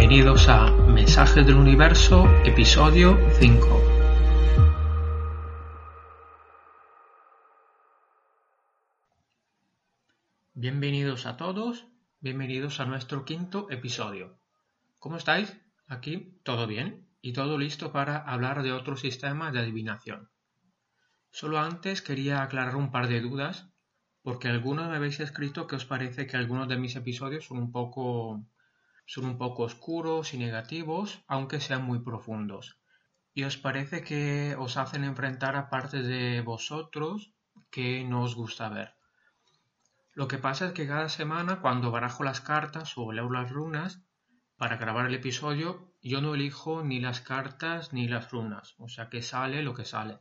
Bienvenidos a Mensajes del Universo, episodio 5. Bienvenidos a todos, bienvenidos a nuestro quinto episodio. ¿Cómo estáis? Aquí todo bien y todo listo para hablar de otro sistema de adivinación. Solo antes quería aclarar un par de dudas porque algunos me habéis escrito que os parece que algunos de mis episodios son un poco son un poco oscuros y negativos, aunque sean muy profundos. Y os parece que os hacen enfrentar a partes de vosotros que no os gusta ver. Lo que pasa es que cada semana cuando barajo las cartas o leo las runas, para grabar el episodio, yo no elijo ni las cartas ni las runas, o sea que sale lo que sale.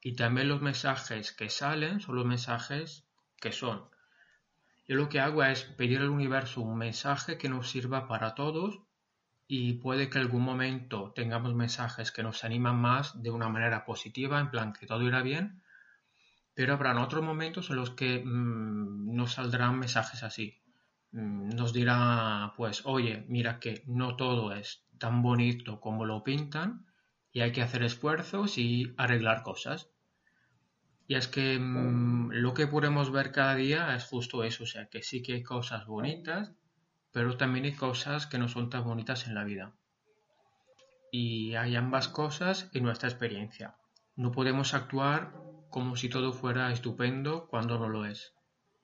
Y también los mensajes que salen son los mensajes que son. Yo lo que hago es pedir al universo un mensaje que nos sirva para todos y puede que algún momento tengamos mensajes que nos animan más de una manera positiva, en plan que todo irá bien, pero habrán otros momentos en los que mm, nos saldrán mensajes así. Mm, nos dirá, pues, oye, mira que no todo es tan bonito como lo pintan y hay que hacer esfuerzos y arreglar cosas. Y es que mm, lo que podemos ver cada día es justo eso, o sea, que sí que hay cosas bonitas, pero también hay cosas que no son tan bonitas en la vida. Y hay ambas cosas en nuestra experiencia. No podemos actuar como si todo fuera estupendo cuando no lo es.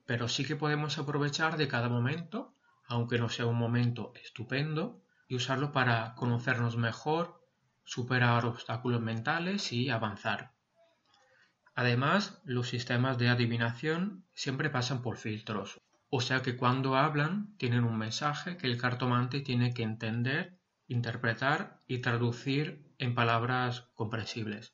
Pero sí que podemos aprovechar de cada momento, aunque no sea un momento estupendo, y usarlo para conocernos mejor, superar obstáculos mentales y avanzar. Además, los sistemas de adivinación siempre pasan por filtros, o sea que cuando hablan tienen un mensaje que el cartomante tiene que entender, interpretar y traducir en palabras comprensibles.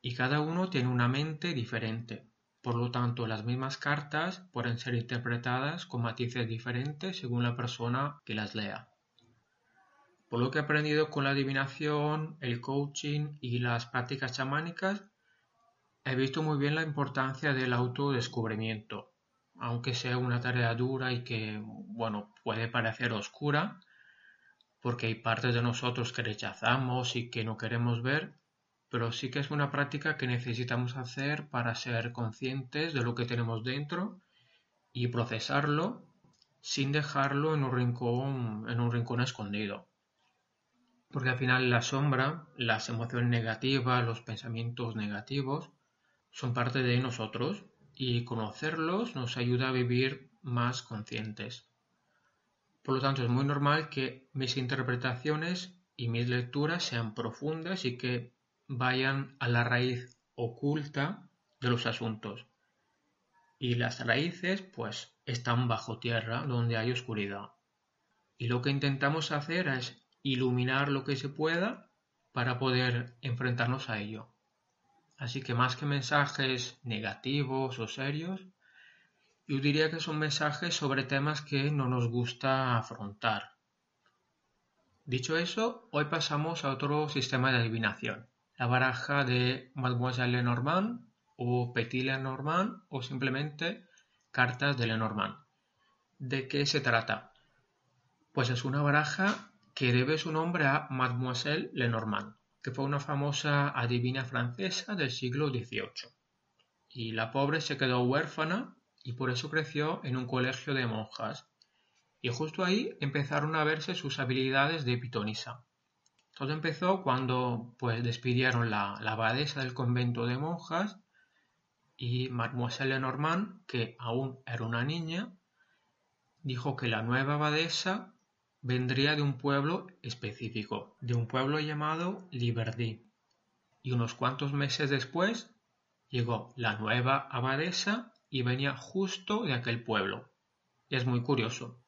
Y cada uno tiene una mente diferente, por lo tanto las mismas cartas pueden ser interpretadas con matices diferentes según la persona que las lea. Por lo que he aprendido con la adivinación, el coaching y las prácticas chamánicas, He visto muy bien la importancia del autodescubrimiento, aunque sea una tarea dura y que, bueno, puede parecer oscura, porque hay partes de nosotros que rechazamos y que no queremos ver, pero sí que es una práctica que necesitamos hacer para ser conscientes de lo que tenemos dentro y procesarlo sin dejarlo en un rincón, en un rincón escondido. Porque al final la sombra, las emociones negativas, los pensamientos negativos, son parte de nosotros y conocerlos nos ayuda a vivir más conscientes. Por lo tanto, es muy normal que mis interpretaciones y mis lecturas sean profundas y que vayan a la raíz oculta de los asuntos. Y las raíces, pues, están bajo tierra, donde hay oscuridad. Y lo que intentamos hacer es iluminar lo que se pueda para poder enfrentarnos a ello. Así que más que mensajes negativos o serios, yo diría que son mensajes sobre temas que no nos gusta afrontar. Dicho eso, hoy pasamos a otro sistema de adivinación, la baraja de Mademoiselle Lenormand o Petit Lenormand o simplemente cartas de Lenormand. ¿De qué se trata? Pues es una baraja que debe su nombre a Mademoiselle Lenormand que fue una famosa adivina francesa del siglo XVIII. Y la pobre se quedó huérfana y por eso creció en un colegio de monjas. Y justo ahí empezaron a verse sus habilidades de pitonisa. Todo empezó cuando pues despidieron la, la abadesa del convento de monjas y Mademoiselle Lenormand, que aún era una niña, dijo que la nueva abadesa vendría de un pueblo específico, de un pueblo llamado Liverdí. Y unos cuantos meses después llegó la nueva abadesa y venía justo de aquel pueblo. es muy curioso.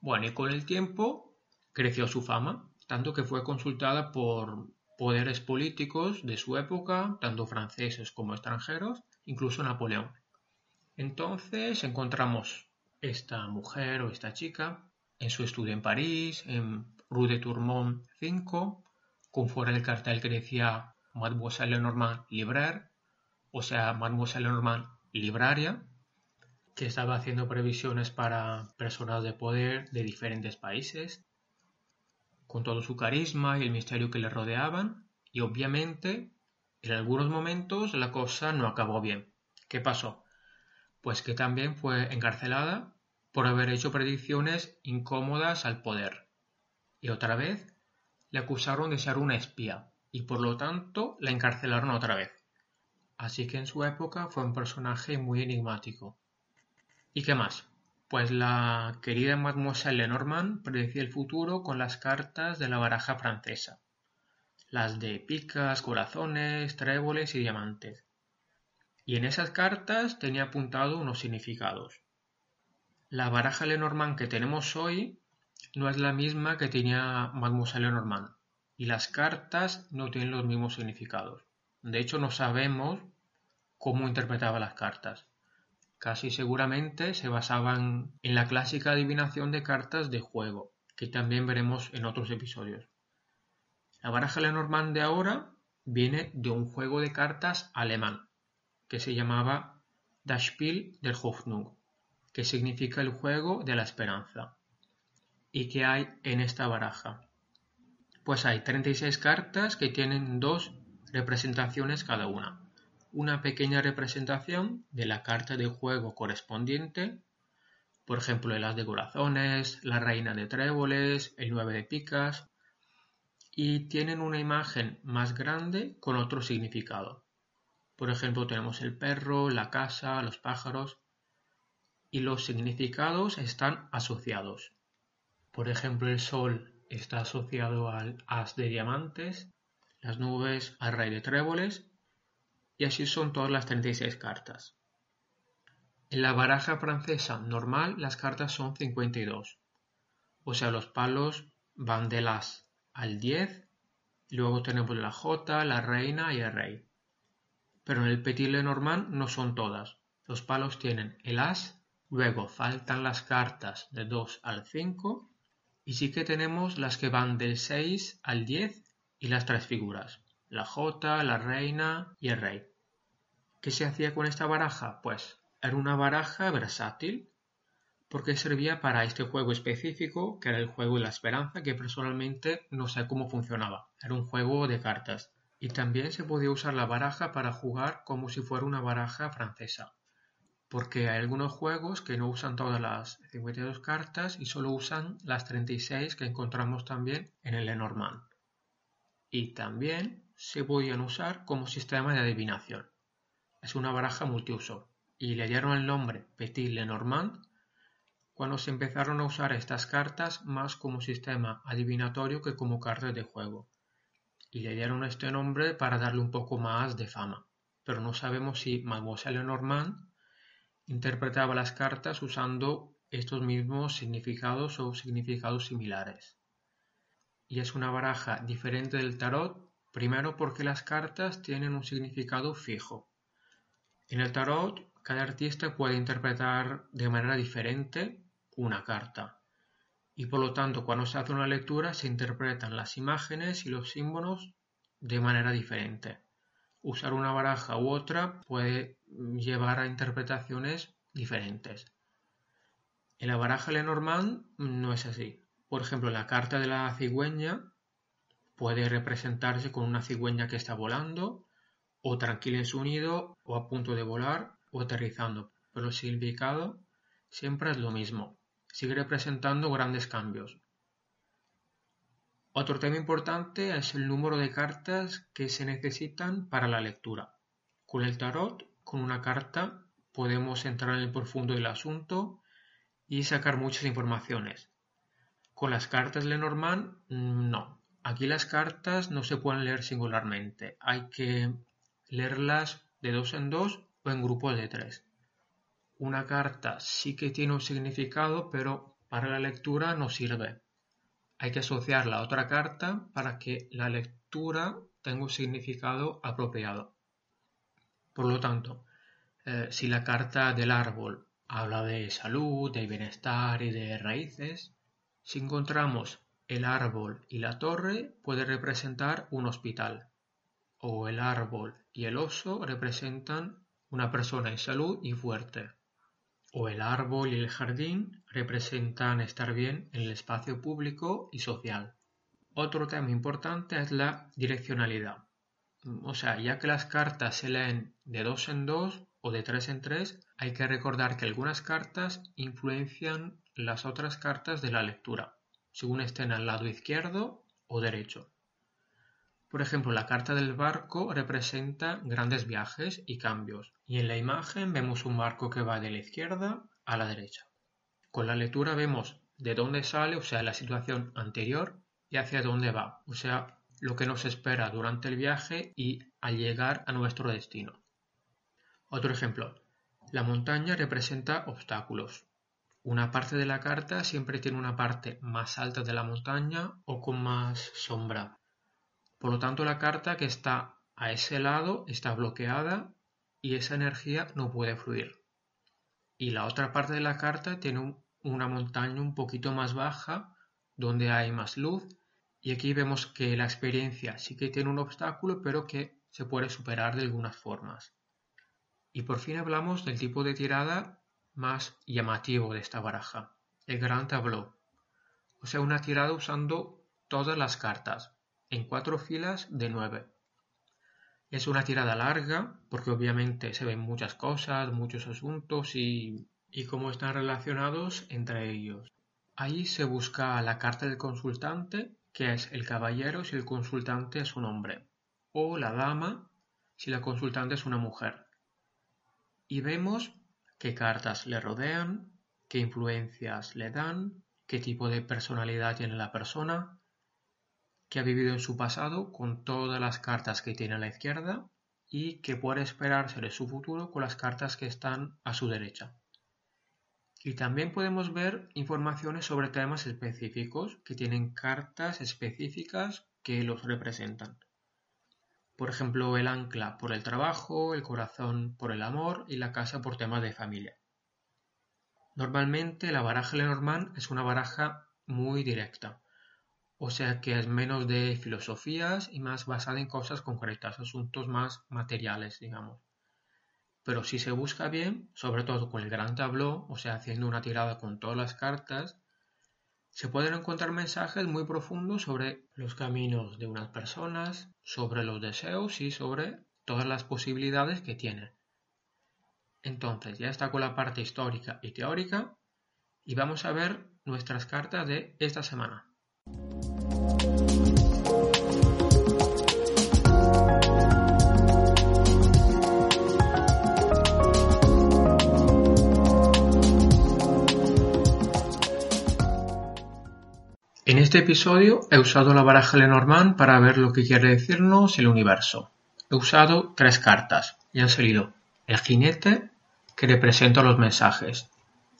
Bueno, y con el tiempo creció su fama, tanto que fue consultada por poderes políticos de su época, tanto franceses como extranjeros, incluso Napoleón. Entonces encontramos esta mujer o esta chica en su estudio en París, en Rue de Tourmont 5, con fuera el cartel que decía Mademoiselle Lenormand Libraire, o sea, Mademoiselle Lenormand Libraria. que estaba haciendo previsiones para personas de poder de diferentes países, con todo su carisma y el misterio que le rodeaban, y obviamente en algunos momentos la cosa no acabó bien. ¿Qué pasó? Pues que también fue encarcelada por haber hecho predicciones incómodas al poder. Y otra vez le acusaron de ser una espía y por lo tanto la encarcelaron otra vez. Así que en su época fue un personaje muy enigmático. ¿Y qué más? Pues la querida Mademoiselle Lenormand predecía el futuro con las cartas de la baraja francesa, las de picas, corazones, tréboles y diamantes. Y en esas cartas tenía apuntado unos significados. La baraja Lenormand que tenemos hoy no es la misma que tenía Mademoiselle Lenormand, y las cartas no tienen los mismos significados. De hecho, no sabemos cómo interpretaba las cartas. Casi seguramente se basaban en la clásica adivinación de cartas de juego, que también veremos en otros episodios. La baraja Lenormand de ahora viene de un juego de cartas alemán, que se llamaba Das Spiel der Hoffnung, que significa el juego de la esperanza. ¿Y qué hay en esta baraja? Pues hay 36 cartas que tienen dos representaciones cada una una pequeña representación de la carta de juego correspondiente, por ejemplo, el de corazones, la reina de tréboles, el 9 de picas, y tienen una imagen más grande con otro significado. Por ejemplo, tenemos el perro, la casa, los pájaros, y los significados están asociados. Por ejemplo, el sol está asociado al as de diamantes, las nubes al rey de tréboles y así son todas las 36 cartas. En la baraja francesa normal las cartas son 52, o sea, los palos van del as al 10, luego tenemos la J, la reina y el rey. Pero en el Petit Lenormand no son todas. Los palos tienen el as, luego faltan las cartas de 2 al 5 y sí que tenemos las que van del 6 al 10 y las tres figuras la J, la reina y el rey. ¿Qué se hacía con esta baraja? Pues era una baraja versátil porque servía para este juego específico, que era el juego de la esperanza, que personalmente no sé cómo funcionaba. Era un juego de cartas. Y también se podía usar la baraja para jugar como si fuera una baraja francesa. Porque hay algunos juegos que no usan todas las 52 cartas y solo usan las 36 que encontramos también en el Lenormand y también se podían usar como sistema de adivinación. Es una baraja multiuso y le dieron el nombre Petit Lenormand cuando se empezaron a usar estas cartas más como sistema adivinatorio que como cartas de juego. Y le dieron este nombre para darle un poco más de fama. Pero no sabemos si Mademoiselle Lenormand interpretaba las cartas usando estos mismos significados o significados similares y es una baraja diferente del tarot, primero porque las cartas tienen un significado fijo. En el tarot, cada artista puede interpretar de manera diferente una carta, y por lo tanto cuando se hace una lectura se interpretan las imágenes y los símbolos de manera diferente. Usar una baraja u otra puede llevar a interpretaciones diferentes. En la baraja Lenormand no es así. Por ejemplo, la carta de la cigüeña puede representarse con una cigüeña que está volando, o tranquila en su nido, o a punto de volar, o aterrizando. Pero el significado siempre es lo mismo. Sigue representando grandes cambios. Otro tema importante es el número de cartas que se necesitan para la lectura. Con el tarot, con una carta, podemos entrar en el profundo del asunto y sacar muchas informaciones. Con las cartas Lenormand, no. Aquí las cartas no se pueden leer singularmente. Hay que leerlas de dos en dos o en grupos de tres. Una carta sí que tiene un significado, pero para la lectura no sirve. Hay que asociarla a otra carta para que la lectura tenga un significado apropiado. Por lo tanto, eh, si la carta del árbol habla de salud, de bienestar y de raíces, si encontramos el árbol y la torre, puede representar un hospital, o el árbol y el oso representan una persona en salud y fuerte, o el árbol y el jardín representan estar bien en el espacio público y social. Otro tema importante es la direccionalidad. O sea, ya que las cartas se leen de dos en dos o de tres en tres, hay que recordar que algunas cartas influencian las otras cartas de la lectura, según estén al lado izquierdo o derecho. Por ejemplo, la carta del barco representa grandes viajes y cambios, y en la imagen vemos un barco que va de la izquierda a la derecha. Con la lectura vemos de dónde sale, o sea, la situación anterior, y hacia dónde va, o sea, lo que nos espera durante el viaje y al llegar a nuestro destino. Otro ejemplo, la montaña representa obstáculos. Una parte de la carta siempre tiene una parte más alta de la montaña o con más sombra. Por lo tanto, la carta que está a ese lado está bloqueada y esa energía no puede fluir. Y la otra parte de la carta tiene una montaña un poquito más baja donde hay más luz y aquí vemos que la experiencia sí que tiene un obstáculo pero que se puede superar de algunas formas. Y por fin hablamos del tipo de tirada más llamativo de esta baraja, el gran tableau. O sea, una tirada usando todas las cartas, en cuatro filas de nueve. Es una tirada larga porque obviamente se ven muchas cosas, muchos asuntos y, y cómo están relacionados entre ellos. Ahí se busca la carta del consultante, que es el caballero si el consultante es un hombre, o la dama si la consultante es una mujer. Y vemos qué cartas le rodean, qué influencias le dan, qué tipo de personalidad tiene la persona, que ha vivido en su pasado con todas las cartas que tiene a la izquierda y que puede esperarse de su futuro con las cartas que están a su derecha. Y también podemos ver informaciones sobre temas específicos que tienen cartas específicas que los representan. Por ejemplo, el ancla por el trabajo, el corazón por el amor y la casa por temas de familia. Normalmente la baraja Lenormand es una baraja muy directa, o sea que es menos de filosofías y más basada en cosas concretas, asuntos más materiales, digamos. Pero si se busca bien, sobre todo con el gran tableau, o sea, haciendo una tirada con todas las cartas, se pueden encontrar mensajes muy profundos sobre los caminos de unas personas, sobre los deseos y sobre todas las posibilidades que tienen. Entonces, ya está con la parte histórica y teórica y vamos a ver nuestras cartas de esta semana. En este episodio he usado la baraja Lenormand para ver lo que quiere decirnos el universo. He usado tres cartas y han salido el jinete que representa los mensajes,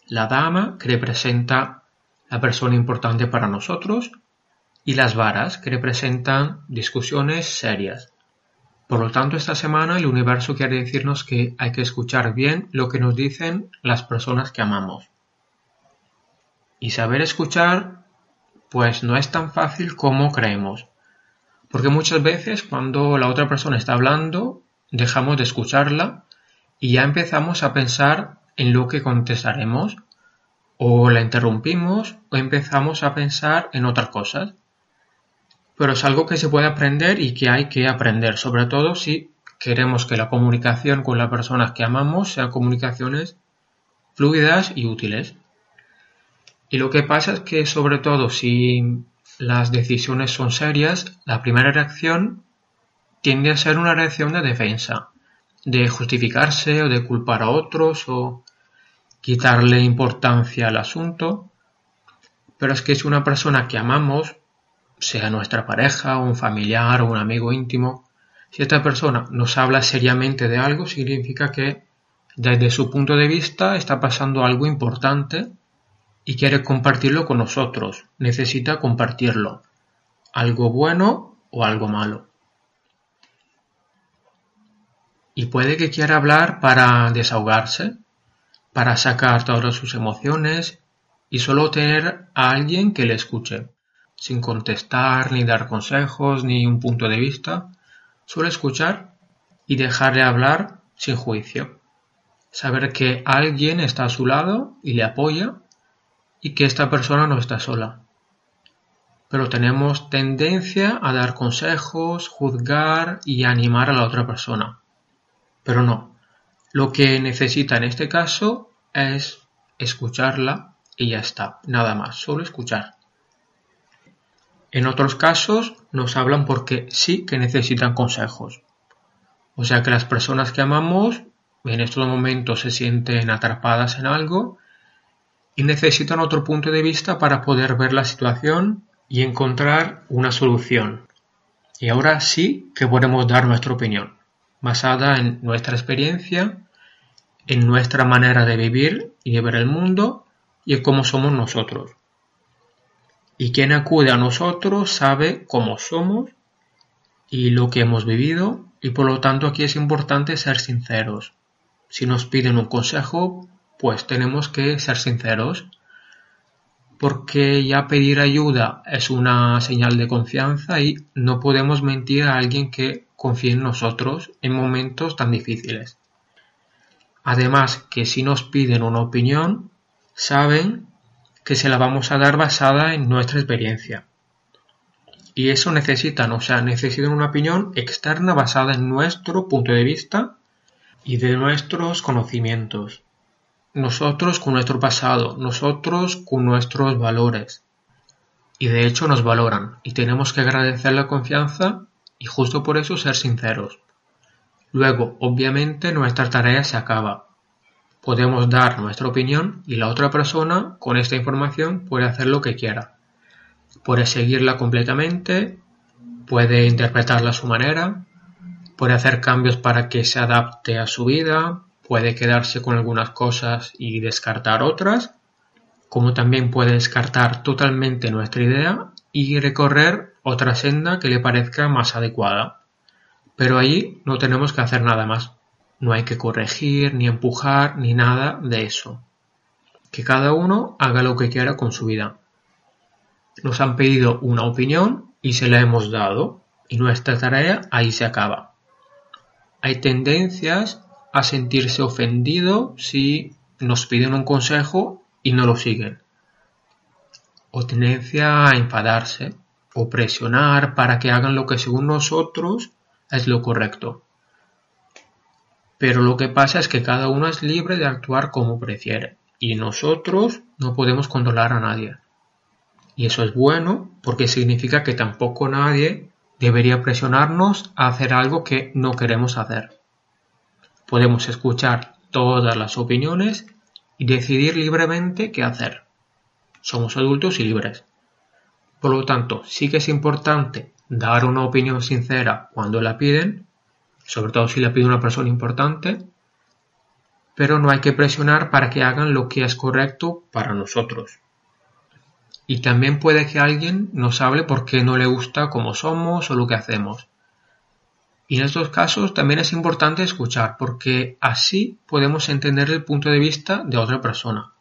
la dama que representa la persona importante para nosotros, y las varas, que representan discusiones serias. Por lo tanto, esta semana el universo quiere decirnos que hay que escuchar bien lo que nos dicen las personas que amamos. Y saber escuchar, pues no es tan fácil como creemos. Porque muchas veces cuando la otra persona está hablando, dejamos de escucharla y ya empezamos a pensar en lo que contestaremos o la interrumpimos o empezamos a pensar en otras cosas. Pero es algo que se puede aprender y que hay que aprender, sobre todo si queremos que la comunicación con la persona que amamos sean comunicaciones fluidas y útiles. Y lo que pasa es que sobre todo si las decisiones son serias, la primera reacción tiende a ser una reacción de defensa, de justificarse o de culpar a otros o quitarle importancia al asunto, pero es que es una persona que amamos, sea nuestra pareja, un familiar o un amigo íntimo, si esta persona nos habla seriamente de algo, significa que desde su punto de vista está pasando algo importante y quiere compartirlo con nosotros, necesita compartirlo, algo bueno o algo malo. Y puede que quiera hablar para desahogarse, para sacar todas sus emociones y solo tener a alguien que le escuche, sin contestar ni dar consejos ni un punto de vista, solo escuchar y dejarle hablar sin juicio. saber que alguien está a su lado y le apoya y que esta persona no está sola. Pero tenemos tendencia a dar consejos, juzgar y animar a la otra persona. Pero no. Lo que necesita en este caso es escucharla y ya está. Nada más, solo escuchar. En otros casos nos hablan porque sí que necesitan consejos. O sea que las personas que amamos en estos momentos se sienten atrapadas en algo y necesitan otro punto de vista para poder ver la situación y encontrar una solución. Y ahora sí que podemos dar nuestra opinión, basada en nuestra experiencia, en nuestra manera de vivir y de ver el mundo y en cómo somos nosotros. Y quien acude a nosotros sabe cómo somos y lo que hemos vivido y por lo tanto aquí es importante ser sinceros. Si nos piden un consejo, pues tenemos que ser sinceros porque ya pedir ayuda es una señal de confianza y no podemos mentir a alguien que confíe en nosotros en momentos tan difíciles. Además que si nos piden una opinión, saben que se la vamos a dar basada en nuestra experiencia. Y eso necesitan, o sea, necesitan una opinión externa basada en nuestro punto de vista y de nuestros conocimientos. Nosotros con nuestro pasado, nosotros con nuestros valores. Y de hecho nos valoran y tenemos que agradecer la confianza y justo por eso ser sinceros. Luego, obviamente, nuestra tarea se acaba podemos dar nuestra opinión y la otra persona con esta información puede hacer lo que quiera. Puede seguirla completamente, puede interpretarla a su manera, puede hacer cambios para que se adapte a su vida, puede quedarse con algunas cosas y descartar otras, como también puede descartar totalmente nuestra idea y recorrer otra senda que le parezca más adecuada. Pero ahí no tenemos que hacer nada más. No hay que corregir, ni empujar, ni nada de eso. Que cada uno haga lo que quiera con su vida. Nos han pedido una opinión y se la hemos dado y nuestra tarea ahí se acaba. Hay tendencias a sentirse ofendido si nos piden un consejo y no lo siguen. O tendencia a enfadarse o presionar para que hagan lo que según nosotros es lo correcto. Pero lo que pasa es que cada uno es libre de actuar como prefiere y nosotros no podemos controlar a nadie. Y eso es bueno porque significa que tampoco nadie debería presionarnos a hacer algo que no queremos hacer. Podemos escuchar todas las opiniones y decidir libremente qué hacer. Somos adultos y libres. Por lo tanto, sí que es importante dar una opinión sincera cuando la piden, sobre todo si la pide una persona importante, pero no hay que presionar para que hagan lo que es correcto para nosotros. Y también puede que alguien nos hable porque no le gusta cómo somos o lo que hacemos. Y en estos casos también es importante escuchar porque así podemos entender el punto de vista de otra persona.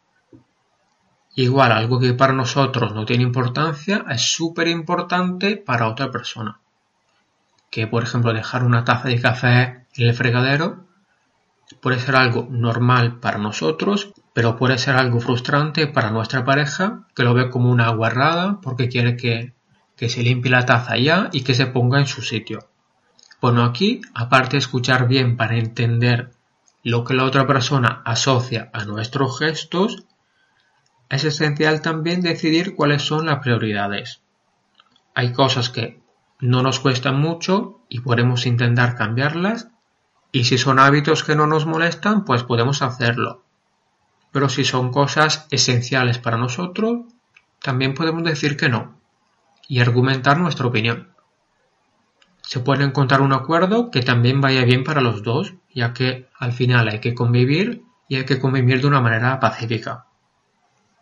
Igual algo que para nosotros no tiene importancia es súper importante para otra persona que por ejemplo dejar una taza de café en el fregadero puede ser algo normal para nosotros, pero puede ser algo frustrante para nuestra pareja que lo ve como una guarrada porque quiere que, que se limpie la taza ya y que se ponga en su sitio. Bueno, aquí, aparte de escuchar bien para entender lo que la otra persona asocia a nuestros gestos, es esencial también decidir cuáles son las prioridades. Hay cosas que no nos cuestan mucho y podemos intentar cambiarlas y si son hábitos que no nos molestan pues podemos hacerlo. Pero si son cosas esenciales para nosotros, también podemos decir que no y argumentar nuestra opinión. Se puede encontrar un acuerdo que también vaya bien para los dos, ya que al final hay que convivir y hay que convivir de una manera pacífica.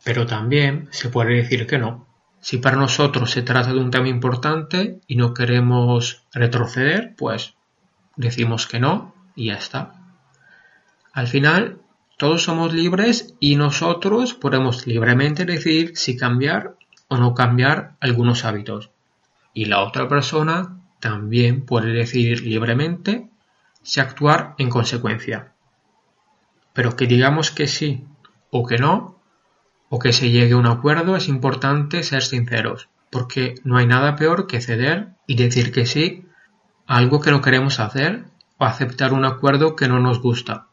Pero también se puede decir que no, si para nosotros se trata de un tema importante y no queremos retroceder, pues decimos que no y ya está. Al final, todos somos libres y nosotros podemos libremente decidir si cambiar o no cambiar algunos hábitos. Y la otra persona también puede decidir libremente si actuar en consecuencia. Pero que digamos que sí o que no, o que se llegue a un acuerdo, es importante ser sinceros, porque no hay nada peor que ceder y decir que sí a algo que no queremos hacer o aceptar un acuerdo que no nos gusta,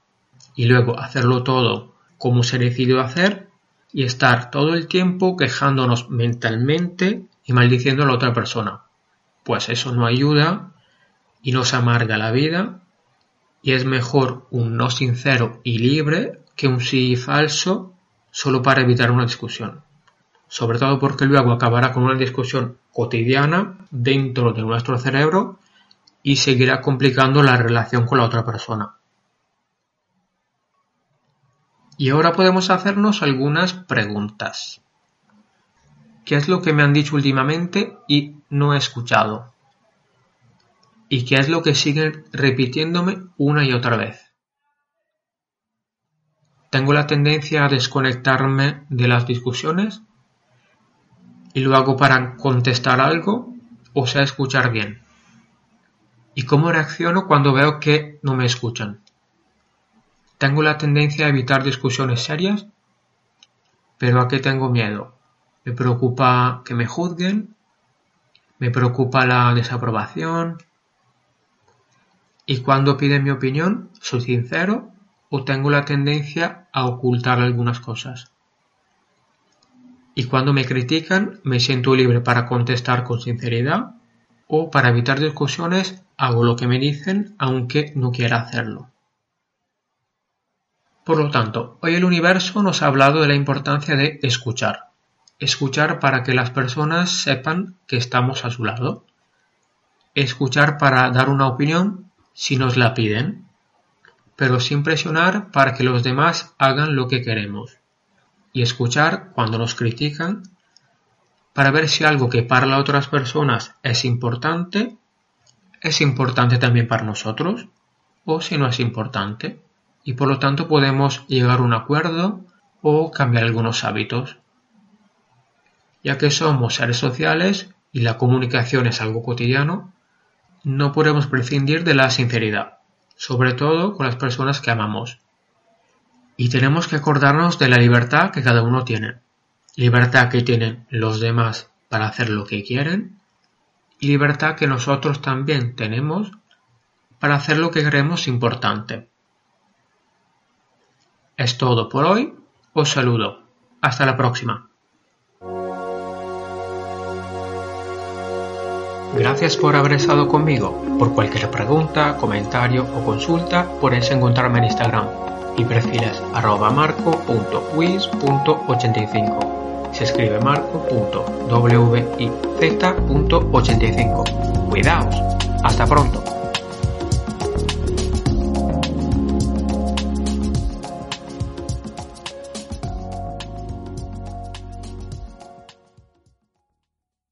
y luego hacerlo todo como se decidió hacer y estar todo el tiempo quejándonos mentalmente y maldiciendo a la otra persona. Pues eso no ayuda y nos amarga la vida y es mejor un no sincero y libre que un sí falso solo para evitar una discusión. Sobre todo porque luego acabará con una discusión cotidiana dentro de nuestro cerebro y seguirá complicando la relación con la otra persona. Y ahora podemos hacernos algunas preguntas. ¿Qué es lo que me han dicho últimamente y no he escuchado? ¿Y qué es lo que siguen repitiéndome una y otra vez? ¿Tengo la tendencia a desconectarme de las discusiones? ¿Y lo hago para contestar algo o sea escuchar bien? ¿Y cómo reacciono cuando veo que no me escuchan? ¿Tengo la tendencia a evitar discusiones serias? ¿Pero a qué tengo miedo? ¿Me preocupa que me juzguen? ¿Me preocupa la desaprobación? ¿Y cuando piden mi opinión, soy sincero o tengo la tendencia a ocultar algunas cosas? ¿Y cuando me critican, me siento libre para contestar con sinceridad o para evitar discusiones hago lo que me dicen aunque no quiera hacerlo? Por lo tanto, hoy el universo nos ha hablado de la importancia de escuchar escuchar para que las personas sepan que estamos a su lado, escuchar para dar una opinión si nos la piden, pero sin presionar para que los demás hagan lo que queremos, y escuchar cuando nos critican para ver si algo que para las otras personas es importante, es importante también para nosotros, o si no es importante, y por lo tanto podemos llegar a un acuerdo o cambiar algunos hábitos ya que somos seres sociales y la comunicación es algo cotidiano, no podemos prescindir de la sinceridad, sobre todo con las personas que amamos. Y tenemos que acordarnos de la libertad que cada uno tiene. Libertad que tienen los demás para hacer lo que quieren y libertad que nosotros también tenemos para hacer lo que creemos importante. Es todo por hoy. Os saludo. Hasta la próxima. Gracias por haber estado conmigo. Por cualquier pregunta, comentario o consulta puedes encontrarme en Instagram. Mi perfil es arroba marco.wiz.85. Se escribe marco.wiz.85. Cuidaos. Hasta pronto.